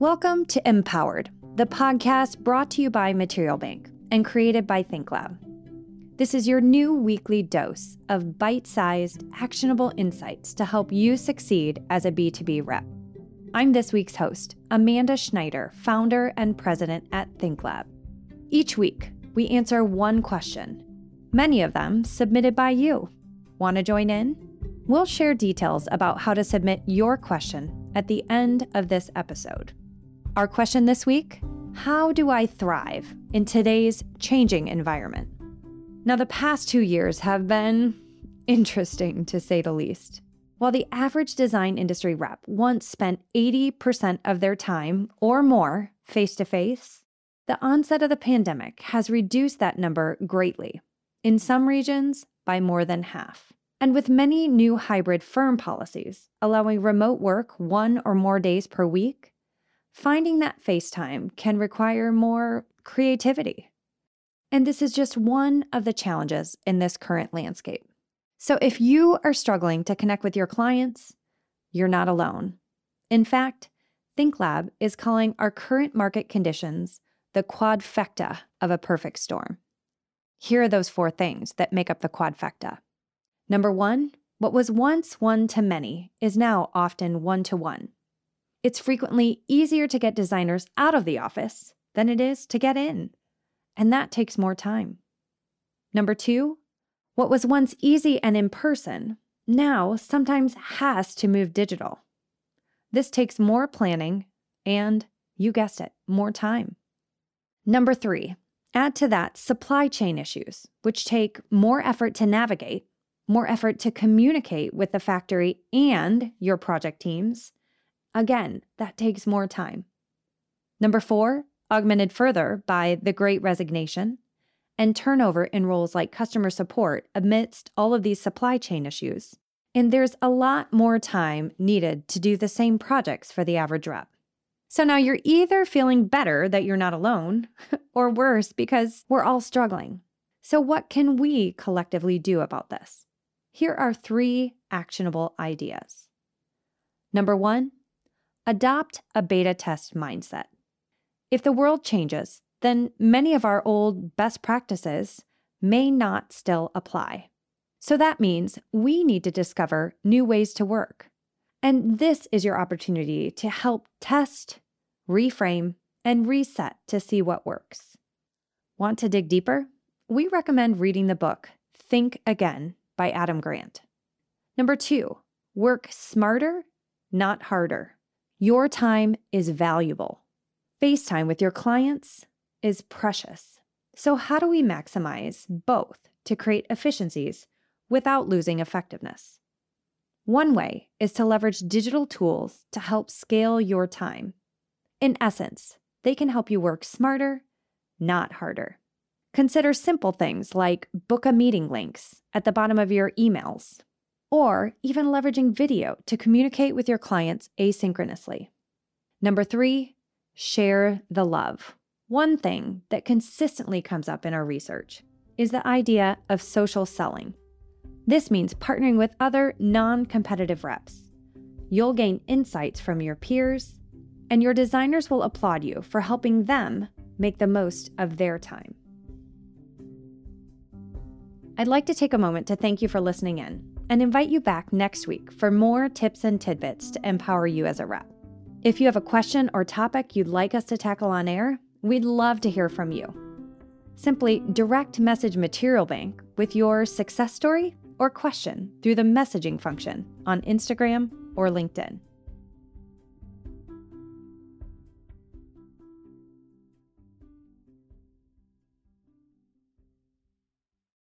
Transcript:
Welcome to Empowered, the podcast brought to you by Material Bank and created by ThinkLab. This is your new weekly dose of bite sized, actionable insights to help you succeed as a B2B rep. I'm this week's host, Amanda Schneider, founder and president at ThinkLab. Each week, we answer one question, many of them submitted by you. Want to join in? We'll share details about how to submit your question at the end of this episode. Our question this week How do I thrive in today's changing environment? Now, the past two years have been interesting to say the least. While the average design industry rep once spent 80% of their time or more face to face, the onset of the pandemic has reduced that number greatly, in some regions by more than half. And with many new hybrid firm policies allowing remote work one or more days per week, finding that FaceTime can require more creativity. And this is just one of the challenges in this current landscape. So if you are struggling to connect with your clients, you're not alone. In fact, ThinkLab is calling our current market conditions the quadfecta of a perfect storm. Here are those four things that make up the quadfecta. Number one, what was once one to many is now often one to one. It's frequently easier to get designers out of the office than it is to get in, and that takes more time. Number two, what was once easy and in person now sometimes has to move digital. This takes more planning and, you guessed it, more time. Number three, add to that supply chain issues, which take more effort to navigate more effort to communicate with the factory and your project teams. Again, that takes more time. Number four, augmented further by the great resignation and turnover in roles like customer support amidst all of these supply chain issues. And there's a lot more time needed to do the same projects for the average rep. So now you're either feeling better that you're not alone, or worse, because we're all struggling. So, what can we collectively do about this? Here are three actionable ideas. Number one, adopt a beta test mindset. If the world changes, then many of our old best practices may not still apply. So that means we need to discover new ways to work. And this is your opportunity to help test, reframe, and reset to see what works. Want to dig deeper? We recommend reading the book Think Again by Adam Grant. Number two, work smarter, not harder. Your time is valuable. FaceTime with your clients is precious. So, how do we maximize both to create efficiencies without losing effectiveness? One way is to leverage digital tools to help scale your time. In essence, they can help you work smarter, not harder. Consider simple things like book a meeting links at the bottom of your emails, or even leveraging video to communicate with your clients asynchronously. Number three, share the love. One thing that consistently comes up in our research is the idea of social selling. This means partnering with other non competitive reps. You'll gain insights from your peers, and your designers will applaud you for helping them make the most of their time. I'd like to take a moment to thank you for listening in and invite you back next week for more tips and tidbits to empower you as a rep. If you have a question or topic you'd like us to tackle on air, we'd love to hear from you. Simply direct message Material Bank with your success story or question through the messaging function on Instagram or LinkedIn.